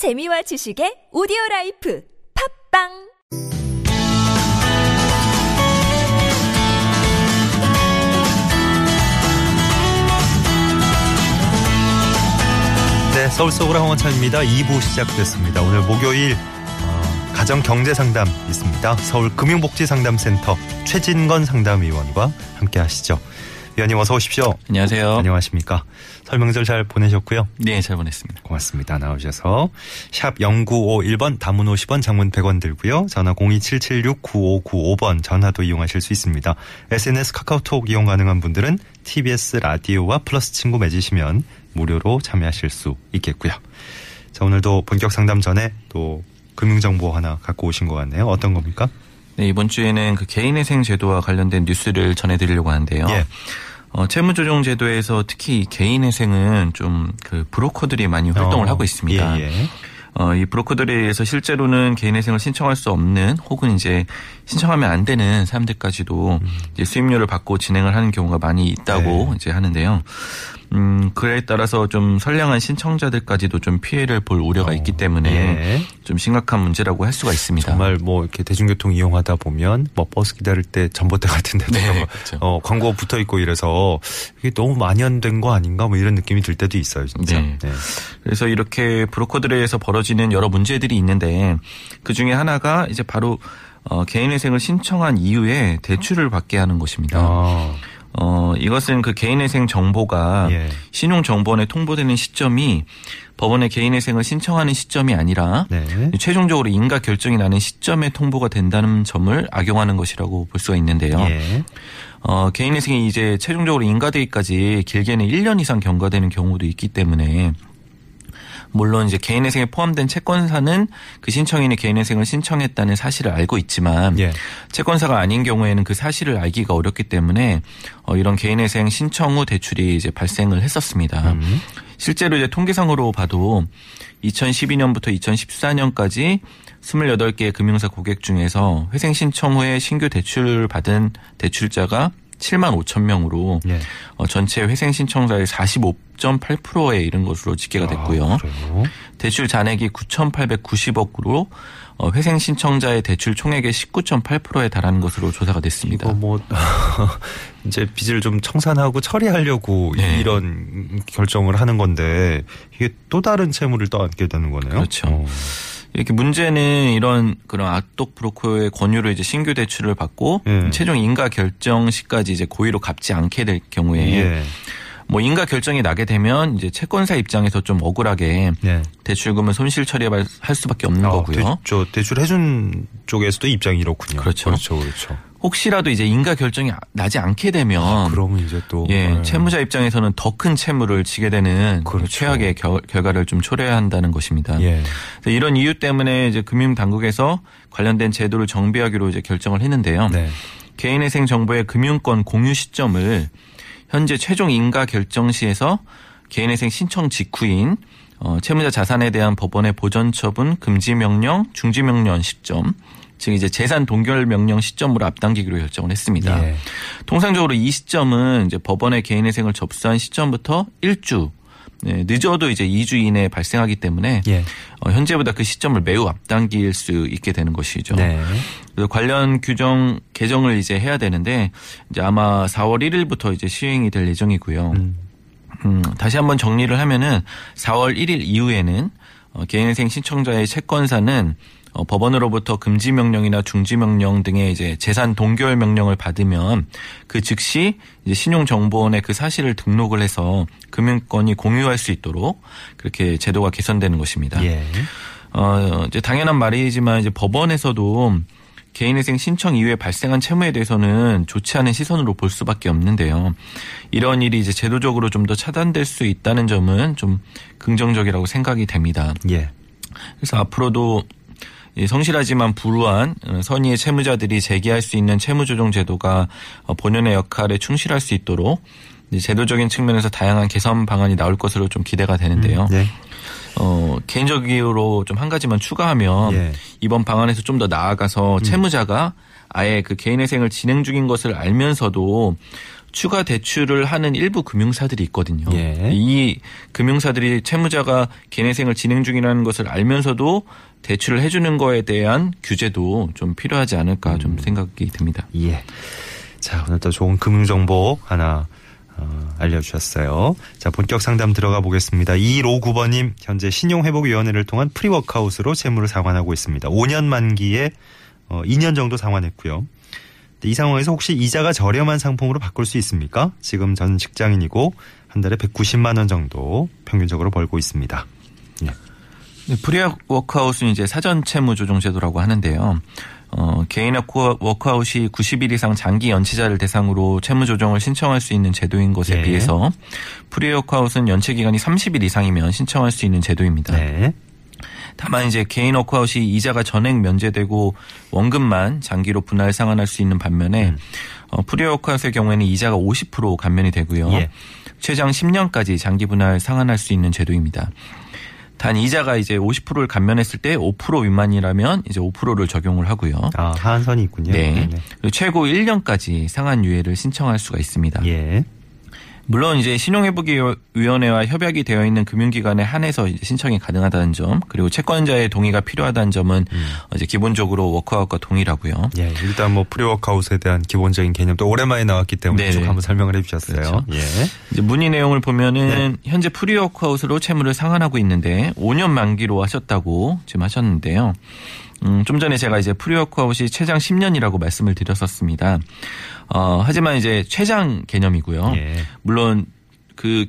재미와 지식의 오디오 life 팟빵 네, 서울 속으로 황원찬입니다. 2부 시작됐습니다. 오늘 목요일 어, 가정 경제 상담 있습니다. 서울 금융복지상담센터 최진건 상담위원과 함께 하시죠. 위원님 어서 오십시오. 안녕하세요. 안녕하십니까. 설명절 잘 보내셨고요. 네, 잘 보냈습니다. 고맙습니다. 나오셔서 샵 0951번 담은 50원 장문 100원 들고요. 전화 027769595번 전화도 이용하실 수 있습니다. SNS 카카오톡 이용 가능한 분들은 TBS 라디오와 플러스 친구 맺으시면 무료로 참여하실 수 있겠고요. 자, 오늘도 본격 상담 전에 또 금융정보 하나 갖고 오신 것 같네요. 어떤 겁니까? 네, 이번 주에는 그 개인회생 제도와 관련된 뉴스를 전해드리려고 하는데요. 예. 어, 채무조정 제도에서 특히 개인회생은 좀 그 브로커들이 많이 활동을 어, 하고 있습니다. 예, 예. 어, 이 브로커들에 의해서 실제로는 개인회생을 신청할 수 없는 혹은 이제 신청하면 안 되는 사람들까지도 이제 수임료를 받고 진행을 하는 경우가 많이 있다고 네. 이제 하는데요. 음, 그에 따라서 좀 선량한 신청자들까지도 좀 피해를 볼 우려가 있기 때문에 예. 좀 심각한 문제라고 할 수가 있습니다. 정말 뭐 이렇게 대중교통 이용하다 보면 뭐 버스 기다릴 때 전봇대 같은 데도 네, 그렇죠. 어, 광고 붙어 있고 이래서 이게 너무 만연된 거 아닌가 뭐 이런 느낌이 들 때도 있어요, 진짜. 네. 그래서 이렇게 브로커들에 의해서 벌어지는 여러 문제들이 있는데 그 중에 하나가 이제 바로 어, 개인회생을 신청한 이후에 대출을 받게 하는 것입니다. 아, 어, 이것은 그 개인회생 정보가 예. 신용정보원에 통보되는 시점이 법원에 개인회생을 신청하는 시점이 아니라 네. 최종적으로 인가 결정이 나는 시점에 통보가 된다는 점을 악용하는 것이라고 볼 수가 있는데요. 예. 어, 개인회생이 이제 최종적으로 인가되기까지 길게는 1년 이상 경과되는 경우도 있기 때문에 물론 이제 개인회생에 포함된 채권사는 그 신청인이 개인회생을 신청했다는 사실을 알고 있지만 예. 채권사가 아닌 경우에는 그 사실을 알기가 어렵기 때문에 어, 이런 개인회생 신청 후 대출이 이제 발생을 했었습니다. 음. 실제로 이제 통계상으로 봐도 2012년부터 2014년까지 28개의 금융사 고객 중에서 회생 신청 후에 신규 대출을 받은 대출자가 7만 5천 명으로 예. 어, 전체 회생 신청자의 45.8%에 이른 것으로 집계가 됐고요. 아? 대출 잔액이 9,890억으로 어, 회생 신청자의 대출 총액의 19.8%에 달하는 것으로 조사가 됐습니다. 이거 뭐 이제 빚을 좀 청산하고 처리하려고 네. 이런 결정을 하는 건데 이게 또 다른 채무를 떠안게 되는 거네요. 그렇죠. 어. 이렇게 문제는 이런 그런 악독 브로커의 권유로 이제 신규 대출을 받고 예. 최종 인가 결정 시까지 이제 고의로 갚지 않게 될 경우에 예. 뭐 인가 결정이 나게 되면 이제 채권사 입장에서 좀 억울하게 예. 대출금은 손실 처리할 수밖에 없는 아, 거고요. 대, 저 대출 해준 쪽에서도 입장이 이렇군요. 그렇죠. 그렇죠. 그렇죠. 혹시라도 이제 인가 결정이 나지 않게 되면 그러면 이제 또 예, 네. 채무자 입장에서는 더 큰 채무를 지게 되는 그렇죠. 최악의 결, 결과를 좀 초래해야 한다는 것입니다. 예. 그래서 이런 이유 때문에 이제 금융 당국에서 관련된 제도를 정비하기로 이제 결정을 했는데요. 네. 개인회생 정보의 금융권 공유 시점을 현재 최종 인가 결정 시에서 개인회생 신청 직후인 어, 채무자 자산에 대한 법원의 보전 처분 금지 명령, 중지 명령 시점, 즉 이제 재산 동결 명령 시점으로 앞당기기로 결정을 했습니다. 예. 통상적으로 이 시점은 이제 법원의 개인회생을 접수한 시점부터 1주 네, 늦어도 이제 2주 이내에 발생하기 때문에 예. 어, 현재보다 그 시점을 매우 앞당길 수 있게 되는 것이죠. 네. 그래서 관련 규정 개정을 이제 해야 되는데 이제 아마 4월 1일부터 이제 시행이 될 예정이고요. 음. 음, 다시 한번 정리를 하면은 4월 1일 이후에는 어, 개인회생 신청자의 채권사는 어, 법원으로부터 금지 명령이나 중지 명령 등의 이제 재산 동결 명령을 받으면 그 즉시 이제 신용정보원에 그 사실을 등록을 해서 금융권이 공유할 수 있도록 그렇게 제도가 개선되는 것입니다. 예. 어, 이제 당연한 말이지만 이제 법원에서도 개인회생 신청 이후에 발생한 채무에 대해서는 좋지 않은 시선으로 볼 수밖에 없는데요. 이런 일이 이제 제도적으로 좀 더 차단될 수 있다는 점은 좀 긍정적이라고 생각이 됩니다. 예. 그래서 앞으로도 이 성실하지만 불우한 어, 선의의 채무자들이 제기할 수 있는 채무조정 제도가 어, 본연의 역할에 충실할 수 있도록 제도적인 측면에서 다양한 개선 방안이 나올 것으로 좀 기대가 되는데요. 예. 어, 개인적으로 좀 한 가지만 추가하면 예. 이번 방안에서 좀 더 나아가서 채무자가 아예 그 개인회생을 진행 중인 것을 알면서도 추가 대출을 하는 일부 금융사들이 있거든요. 예. 이 금융사들이 채무자가 개내생을 진행 중이라는 것을 알면서도 대출을 해주는 거에 대한 규제도 좀 필요하지 않을까 좀 생각이 듭니다. 예. 자, 오늘 또 좋은 금융 정보 하나 어, 알려주셨어요. 자, 본격 상담 들어가 보겠습니다. 2159번님, 현재 신용회복위원회를 통한 프리워크아웃으로 채무를 상환하고 있습니다. 5년 만기에 어, 2년 정도 상환했고요. 이 상황에서 혹시 이자가 저렴한 상품으로 바꿀 수 있습니까? 지금 전 직장인이고 한 달에 190만 원 정도 평균적으로 벌고 있습니다. 예. 네, 프리워크아웃은 이제 사전 채무 조정 제도라고 하는데요. 어, 개인 워크아웃이 90일 이상 장기 연체자를 대상으로 채무 조정을 신청할 수 있는 제도인 것에 예. 비해서 프리워크아웃은 연체 기간이 30일 이상이면 신청할 수 있는 제도입니다. 네. 다만 이제 개인 워크아웃이 이자가 전액 면제되고 원금만 장기로 분할 상환할 수 있는 반면에 어, 프리워크아웃의 경우에는 이자가 50% 감면이 되고요. 예. 최장 10년까지 장기 분할 상환할 수 있는 제도입니다. 단 이자가 이제 50%를 감면했을 때 5% 미만이라면 이제 5%를 적용을 하고요. 아, 하한선이 있군요. 네. 네네. 그리고 최고 1년까지 상환 유예를 신청할 수가 있습니다. 예. 물론 이제 신용회복위원회와 협약이 되어 있는 금융기관에 한해서 신청이 가능하다는 점, 그리고 채권자의 동의가 필요하다는 점은 음. 이제 기본적으로 워크아웃과 동일하고요. 예, 일단 뭐 프리워크아웃에 대한 기본적인 개념도 오랜만에 나왔기 때문에 네네. 쭉 한번 설명을 해주셨어요. 그렇죠. 예. 이제 문의 내용을 보면은 네. 현재 프리워크아웃으로 채무를 상환하고 있는데 5년 만기로 하셨다고 지금 하셨는데요. 음, 좀 전에 제가 이제 프리워크아웃이 최장 10년이라고 말씀을 드렸었습니다. 어, 하지만 이제 최장 개념이고요. 예. 물론 그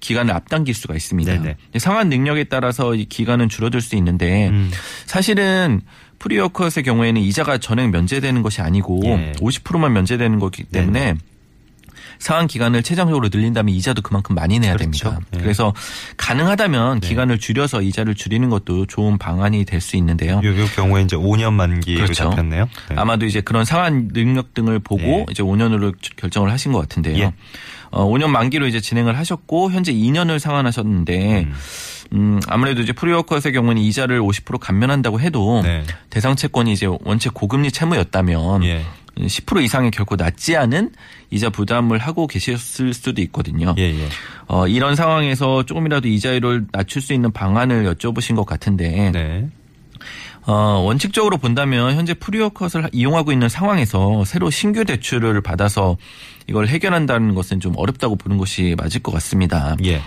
기간을 앞당길 수가 있습니다. 네네. 상환 능력에 따라서 이 기간은 줄어들 수 있는데 음. 사실은 프리워크아웃의 경우에는 이자가 전액 면제되는 것이 아니고 예. 50%만 면제되는 거기 때문에 상환 기간을 최장적으로 늘린다면 이자도 그만큼 많이 내야 그렇죠. 됩니다. 예. 그래서 가능하다면 네. 기간을 줄여서 이자를 줄이는 것도 좋은 방안이 될 수 있는데요. 요, 요 경우에 이제 5년 만기로 그렇죠. 잡혔네요. 네. 아마도 이제 그런 상환 능력 등을 보고 예. 이제 5년으로 결정을 하신 것 같은데요. 예. 어, 5년 만기로 이제 진행을 하셨고 현재 2년을 상환하셨는데 음. 음, 아무래도 이제 프리워크아웃의 경우는 이자를 50% 감면한다고 해도 네. 대상 채권이 이제 원체 고금리 채무였다면 예. 10% 이상이 결코 낮지 않은 이자 부담을 하고 계셨을 수도 있거든요. 예, 예. 어, 이런 상황에서 조금이라도 이자율을 낮출 수 있는 방안을 여쭤보신 것 같은데 네. 어, 원칙적으로 본다면 현재 프리워크아웃을 이용하고 있는 상황에서 새로 신규 대출을 받아서 이걸 해결한다는 것은 좀 어렵다고 보는 것이 맞을 것 같습니다. 예.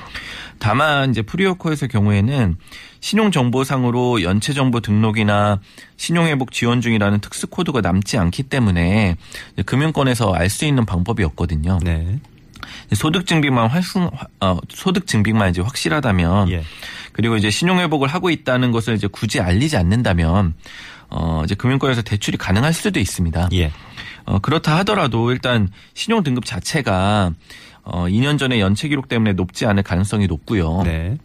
다만 이제 프리워커의 경우에는 신용 정보상으로 연체 정보 등록이나 신용 회복 지원 중이라는 특수 코드가 남지 않기 때문에 금융권에서 알 수 있는 방법이었거든요. 네. 소득 증빙만 활성, 어, 소득 증빙만 이제 확실하다면 예. 그리고 이제 신용 회복을 하고 있다는 것을 이제 굳이 알리지 않는다면 어, 이제 금융권에서 대출이 가능할 수도 있습니다. 예. 어, 그렇다 하더라도 일단 신용 등급 자체가 어, 2년 전에 연체 기록 때문에 높지 않을 가능성이 높고요. 네.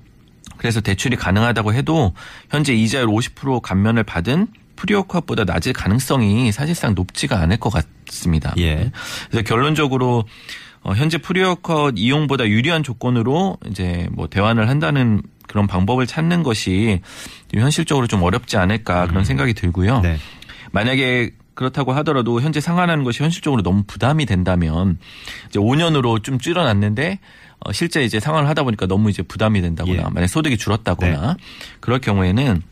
그래서 대출이 가능하다고 해도 현재 이자율 50% 감면을 받은 프리워크아웃보다 낮을 가능성이 사실상 높지가 않을 것 같습니다. 예. 그래서 결론적으로 어, 현재 프리워크아웃 이용보다 유리한 조건으로 이제 뭐 대환을 한다는 그런 방법을 찾는 것이 현실적으로 좀 어렵지 않을까 그런 생각이 들고요. 네. 만약에 그렇다고 하더라도 현재 상환하는 것이 현실적으로 너무 부담이 된다면 이제 5년으로 좀 줄여놨는데 어, 실제 이제 상환을 하다 보니까 너무 이제 부담이 된다거나 예. 만약 소득이 줄었다거나 그럴 경우에는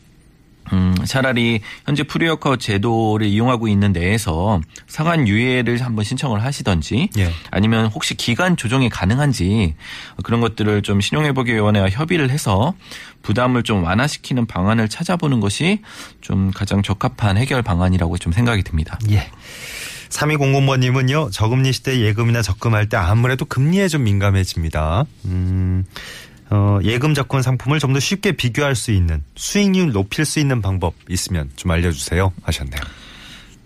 음, 차라리 현재 프리워크아웃 제도를 이용하고 있는 내에서 상환 유예를 한번 신청을 하시던지 예. 아니면 혹시 기간 조정이 가능한지 그런 것들을 좀 신용회복위원회와 협의를 해서 부담을 좀 완화시키는 방안을 찾아보는 것이 좀 가장 적합한 해결 방안이라고 좀 생각이 듭니다. 예. 3200번님은요, 저금리 시대 예금이나 적금할 때 아무래도 금리에 좀 민감해집니다. 음, 어, 예금 적금 상품을 좀 더 쉽게 비교할 수 있는 수익률 높일 수 있는 방법 있으면 좀 알려주세요. 하셨네요.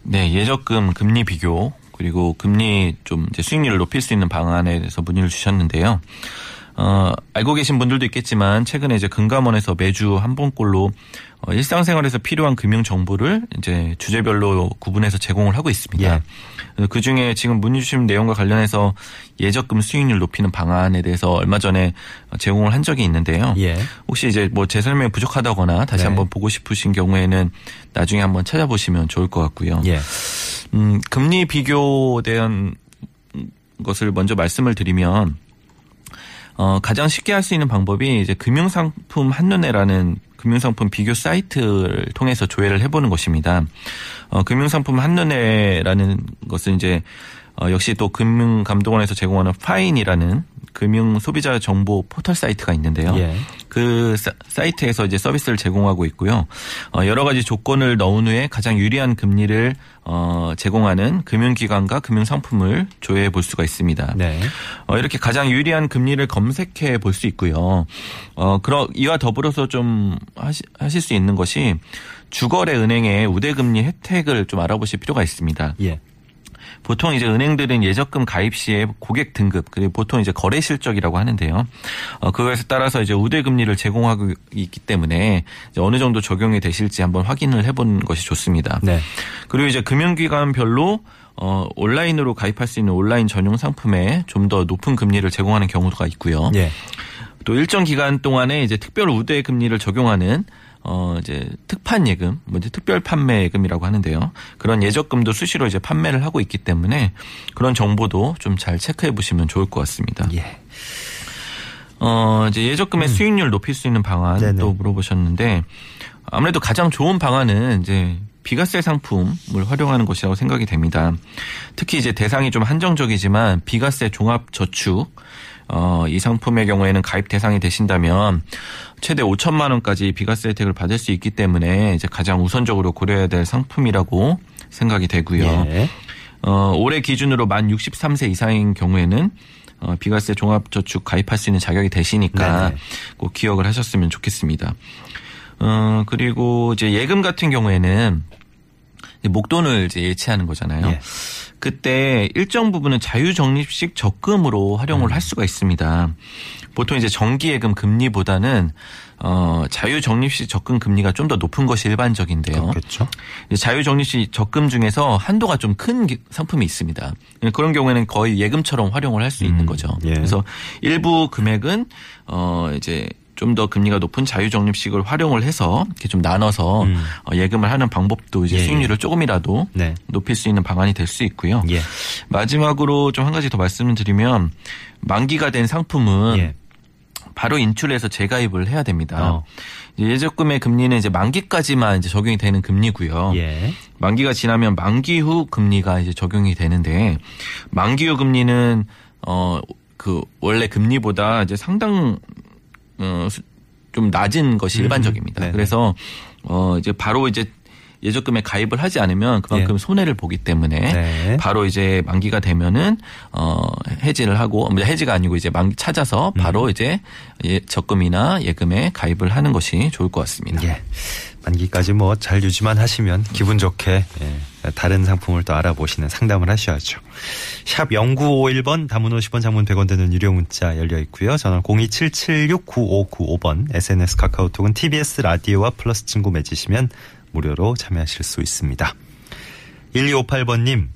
네, 예적금 금리 비교 그리고 금리 좀 이제 수익률을 높일 수 있는 방안에 대해서 문의를 주셨는데요. 어, 알고 계신 분들도 있겠지만 최근에 이제 금감원에서 매주 한 번꼴로 어, 일상생활에서 필요한 금융 정보를 이제 주제별로 구분해서 제공을 하고 있습니다. 예. 그 중에 지금 문의 주신 내용과 관련해서 예적금 수익률 높이는 방안에 대해서 얼마 전에 제공을 한 적이 있는데요. 예. 혹시 이제 뭐 제 설명이 부족하다거나 다시 네. 한번 보고 싶으신 경우에는 나중에 한번 찾아보시면 좋을 것 같고요. 예. 음, 금리 비교에 대한 것을 먼저 말씀을 드리면 어, 가장 쉽게 할 수 있는 방법이 이제 금융상품 한눈에라는 금융상품 비교 사이트를 통해서 조회를 해보는 것입니다. 어, 금융상품 한눈에라는 것은 이제 어, 역시 또 금융감독원에서 제공하는 파인이라는 금융 소비자 정보 포털 사이트가 있는데요. 예. 그 사, 이트에서 이제 서비스를 제공하고 있고요. 어, 여러 가지 조건을 넣은 후에 가장 유리한 금리를 어, 제공하는 금융기관과 금융상품을 조회해 볼 수가 있습니다. 네. 어, 이렇게 가장 유리한 금리를 검색해 볼 수 있고요. 어, 그러, 이와 더불어서 좀 하시, 하실 수 있는 것이 주거래 은행의 우대금리 혜택을 좀 알아보실 필요가 있습니다. 예. 보통 이제 은행들은 예적금 가입 시에 고객 등급 그리고 보통 이제 거래 실적이라고 하는데요. 어 그거에 따라서 이제 우대 금리를 제공하고 있기 때문에 어느 정도 적용이 되실지 한번 확인을 해보는 것이 좋습니다. 네. 그리고 이제 금융기관별로 어 온라인으로 가입할 수 있는 온라인 전용 상품에 좀 더 높은 금리를 제공하는 경우가 있고요. 예. 또 일정 기간 동안에 이제 특별 우대 금리를 적용하는 어 이제 특판 예금, 뭐 이제 특별 판매 예금이라고 하는데요. 그런 예적금도 수시로 이제 판매를 하고 있기 때문에 그런 정보도 좀 잘 체크해 보시면 좋을 것 같습니다. 예. 어 이제 예적금의 수익률 높일 수 있는 방안. 또 물어보셨는데 아무래도 가장 좋은 방안은 이제 비과세 상품을 활용하는 것이라고 생각이 됩니다. 특히 이제 대상이 좀 한정적이지만 비과세 종합 저축 어, 이 상품의 경우에는 가입 대상이 되신다면 최대 5천만 원까지 비과세 혜택을 받을 수 있기 때문에 이제 가장 우선적으로 고려해야 될 상품이라고 생각이 되고요. 예. 어, 올해 기준으로 만 63세 이상인 경우에는 어, 비과세 종합저축 가입할 수 있는 자격이 되시니까 네네. 꼭 기억을 하셨으면 좋겠습니다. 어, 그리고 이제 예금 같은 경우에는 목돈을 이제 예치하는 거잖아요. 예. 그때 일정 부분은 자유적립식 적금으로 활용을 음. 할 수가 있습니다. 보통 이제 정기예금 금리보다는 어, 자유적립식 적금 금리가 좀 더 높은 것이 일반적인데요. 그렇겠죠. 자유적립식 적금 중에서 한도가 좀 큰 상품이 있습니다. 그런 경우에는 거의 예금처럼 활용을 할 수 있는 음, 거죠. 예. 그래서 일부 금액은 어 이제 좀 더 금리가 높은 자유적립식을 활용을 해서 이렇게 좀 나눠서 음. 어, 예금을 하는 방법도 이제 예, 예. 수익률을 조금이라도 네. 높일 수 있는 방안이 될 수 있고요. 예. 마지막으로 좀 한 가지 더 말씀을 드리면 만기가 된 상품은 예. 바로 인출해서 재가입을 해야 됩니다. 어. 예적금의 금리는 이제 만기까지만 이제 적용이 되는 금리고요. 예. 만기가 지나면 만기 후 금리가 이제 적용이 되는데 만기 후 금리는 어 그 원래 금리보다 이제 상당 어 좀 낮은 것이 음, 일반적입니다. 네네. 그래서 어 이제 바로 이제 예적금에 가입을 하지 않으면 그만큼 예. 손해를 보기 때문에 네. 바로 이제 만기가 되면은 어 해지를 하고 뭐 해지가 아니고 이제 만기 찾아서 바로 음. 이제 예 적금이나 예금에 가입을 하는 것이 좋을 것 같습니다. 예. 만기까지 뭐 잘 유지만 하시면 기분 좋게 예, 다른 상품을 또 알아보시는 상담을 하셔야죠. 샵 0951번 담은 50원 장문 100원 되는 유료 문자 열려 있고요. 전화 027769595번 SNS 카카오톡은 TBS 라디오와 플러스 친구 맺으시면 무료로 참여하실 수 있습니다. 1258번님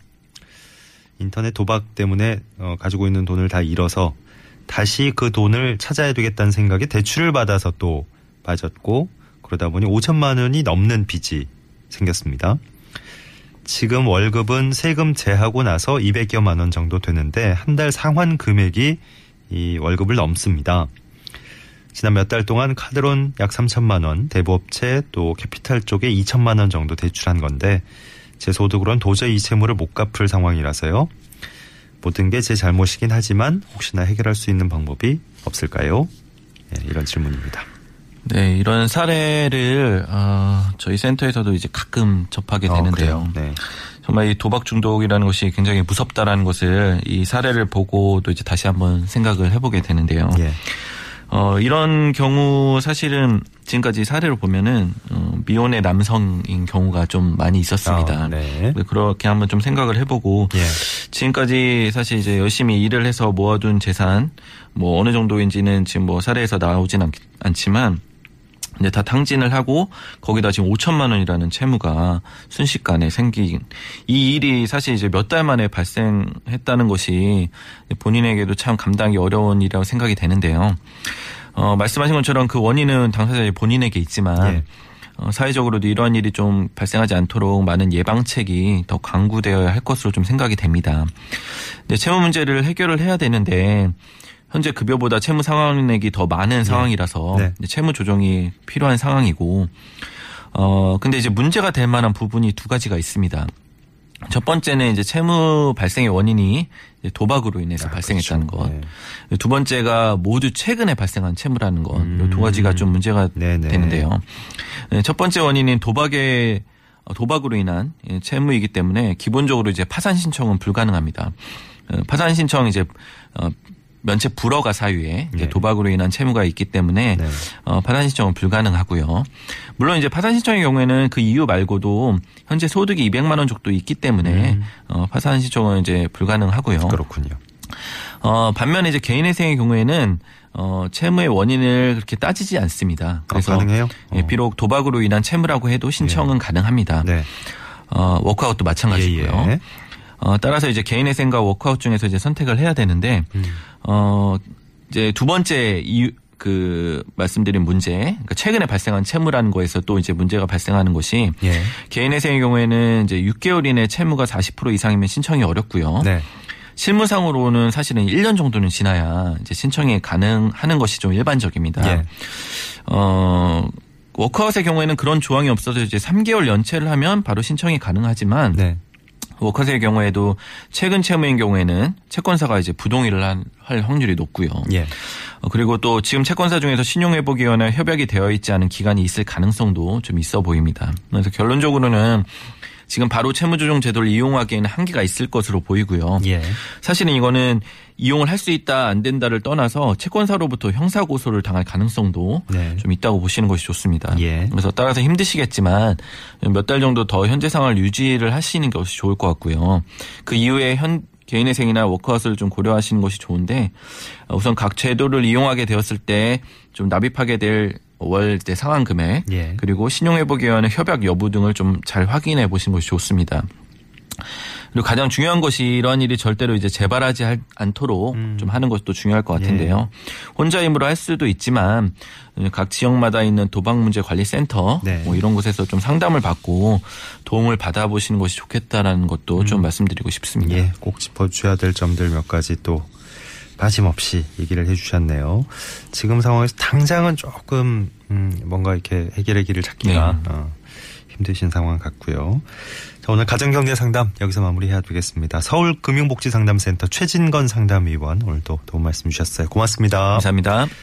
인터넷 도박 때문에 어, 가지고 있는 돈을 다 잃어서 다시 그 돈을 찾아야 되겠다는 생각에 대출을 받아서 또 빠졌고 그러다 보니 5천만 원이 넘는 빚이 생겼습니다. 지금 월급은 세금 제하고 나서 200여만 원 정도 되는데 한 달 상환 금액이 이 월급을 넘습니다. 지난 몇 달 동안 카드론 약 3천만 원, 대부업체 또 캐피탈 쪽에 2천만 원 정도 대출한 건데 제 소득으론 도저히 이 채무를 못 갚을 상황이라서요. 모든 게 제 잘못이긴 하지만 혹시나 해결할 수 있는 방법이 없을까요? 예, 이런 질문입니다. 네, 이런 사례를 어, 저희 센터에서도 이제 가끔 접하게 어, 되는데요. 그래요? 네. 정말 이 도박 중독이라는 것이 굉장히 무섭다라는 것을 이 사례를 보고도 이제 다시 한번 생각을 해보게 되는데요. 예. 어, 이런 경우 사실은 지금까지 사례를 보면은 어, 미혼의 남성인 경우가 좀 많이 있었습니다. 아, 네. 그렇게 한번 좀 생각을 해보고 예. 지금까지 사실 이제 열심히 일을 해서 모아둔 재산 뭐 어느 정도인지는 지금 뭐 사례에서 나오진 않, 않지만 이제 다 탕진을 하고 거기다 지금 5천만 원이라는 채무가 순식간에 생긴 이 일이 사실 이제 몇 달 만에 발생했다는 것이 본인에게도 참 감당이 어려운 일이라고 생각이 되는데요. 어, 말씀하신 것처럼 그 원인은 당사자 본인에게 있지만 예. 어, 사회적으로도 이러한 일이 좀 발생하지 않도록 많은 예방책이 더 강구되어야 할 것으로 좀 생각이 됩니다. 근데 채무 문제를 해결을 해야 되는데 현재 급여보다 채무 상환액이 더 많은 상황이라서 네. 채무 조정이 필요한 상황이고 어 근데 이제 문제가 될 만한 부분이 두 가지가 있습니다. 첫 번째는 이제 채무 발생의 원인이 도박으로 인해서 아, 발생했다는 그렇죠. 것. 두 번째가 모두 최근에 발생한 채무라는 것. 이두 가지가 좀 문제가 음. 네네. 되는데요. 네, 첫 번째 원인인 도박의 어, 도박으로 인한 예, 채무이기 때문에 기본적으로 이제 파산 신청은 불가능합니다. 어, 파산 신청 이제 어, 면책 불허가 사유에 네. 도박으로 인한 채무가 있기 때문에 네. 어, 파산 신청은 불가능하고요. 물론 이제 파산 신청의 경우에는 그 이유 말고도 현재 소득이 200만 원 정도 있기 때문에 어, 파산 신청은 이제 불가능하고요. 음. 그렇군요. 어, 반면에 이제 개인회생의 경우에는 어, 채무의 원인을 그렇게 따지지 않습니다. 그래서 아, 가능해요? 예, 어. 비록 도박으로 인한 채무라고 해도 신청은 가능합니다. 네. 어, 워크아웃도 마찬가지고요. 예, 예. 어, 따라서 이제 개인회생과 워크아웃 중에서 이제 선택을 해야 되는데 음. 어, 이제 두 번째 이유 그 말씀드린 문제, 그러니까 최근에 발생한 채무라는 거에서 또 이제 문제가 발생하는 것이 예. 개인회생의 경우에는 이제 6개월 이내 채무가 40% 이상이면 신청이 어렵고요. 네. 실무상으로는 사실은 1년 정도는 지나야 이제 신청이 가능하는 것이 좀 일반적입니다. 예. 어, 워크아웃의 경우에는 그런 조항이 없어서 이제 3개월 연체를 하면 바로 신청이 가능하지만 네. 워크아웃의 경우에도 최근 채무인 경우에는 채권사가 이제 부동의를 한- 할 확률이 높고요. 예. 어, 그리고 또 지금 채권사 중에서 신용회복위원회 협약이 되어 있지 않은 기간이 있을 가능성도 좀 있어 보입니다. 그래서 결론적으로는 지금 바로 채무조정 제도를 이용하기에는 한계가 있을 것으로 보이고요. 예. 사실은 이거는 이용을 할 수 있다 안 된다를 떠나서 채권사로부터 형사 고소를 당할 가능성도 네. 좀 있다고 보시는 것이 좋습니다. 예. 그래서 따라서 힘드시겠지만 몇 달 정도 더 현재 상황을 유지를 하시는 것이 좋을 것 같고요. 그 이후에 현 개인회생이나 워크아웃을 좀 고려하시는 것이 좋은데 우선 각 제도를 이용하게 되었을 때 좀 납입하게 될 월 상환 금액 예. 그리고 신용회복위원회 협약 여부 등을 좀 잘 확인해 보시는 것이 좋습니다. 그리고 가장 중요한 것이 이러한 일이 절대로 이제 재발하지 할- 않도록 음. 좀 하는 것도 중요할 것 예. 같은데요. 혼자 힘으로 할 수도 있지만 각 지역마다 있는 도박 문제 관리 센터 네. 뭐 이런 곳에서 좀 상담을 받고 도움을 받아보시는 것이 좋겠다라는 것도 좀 말씀드리고 싶습니다. 예. 꼭 짚어줘야 될 점들 몇 가지 또 빠짐없이 얘기를 해주셨네요. 지금 상황에서 당장은 조금 음, 뭔가 이렇게 해결의 길을 찾기가 네. 어, 힘드신 상황 같고요. 자, 오늘 가정경제 상담 여기서 마무리해야 되겠습니다. 서울금융복지상담센터 최진건 상담위원 오늘도 도움 말씀 주셨어요. 고맙습니다. 감사합니다.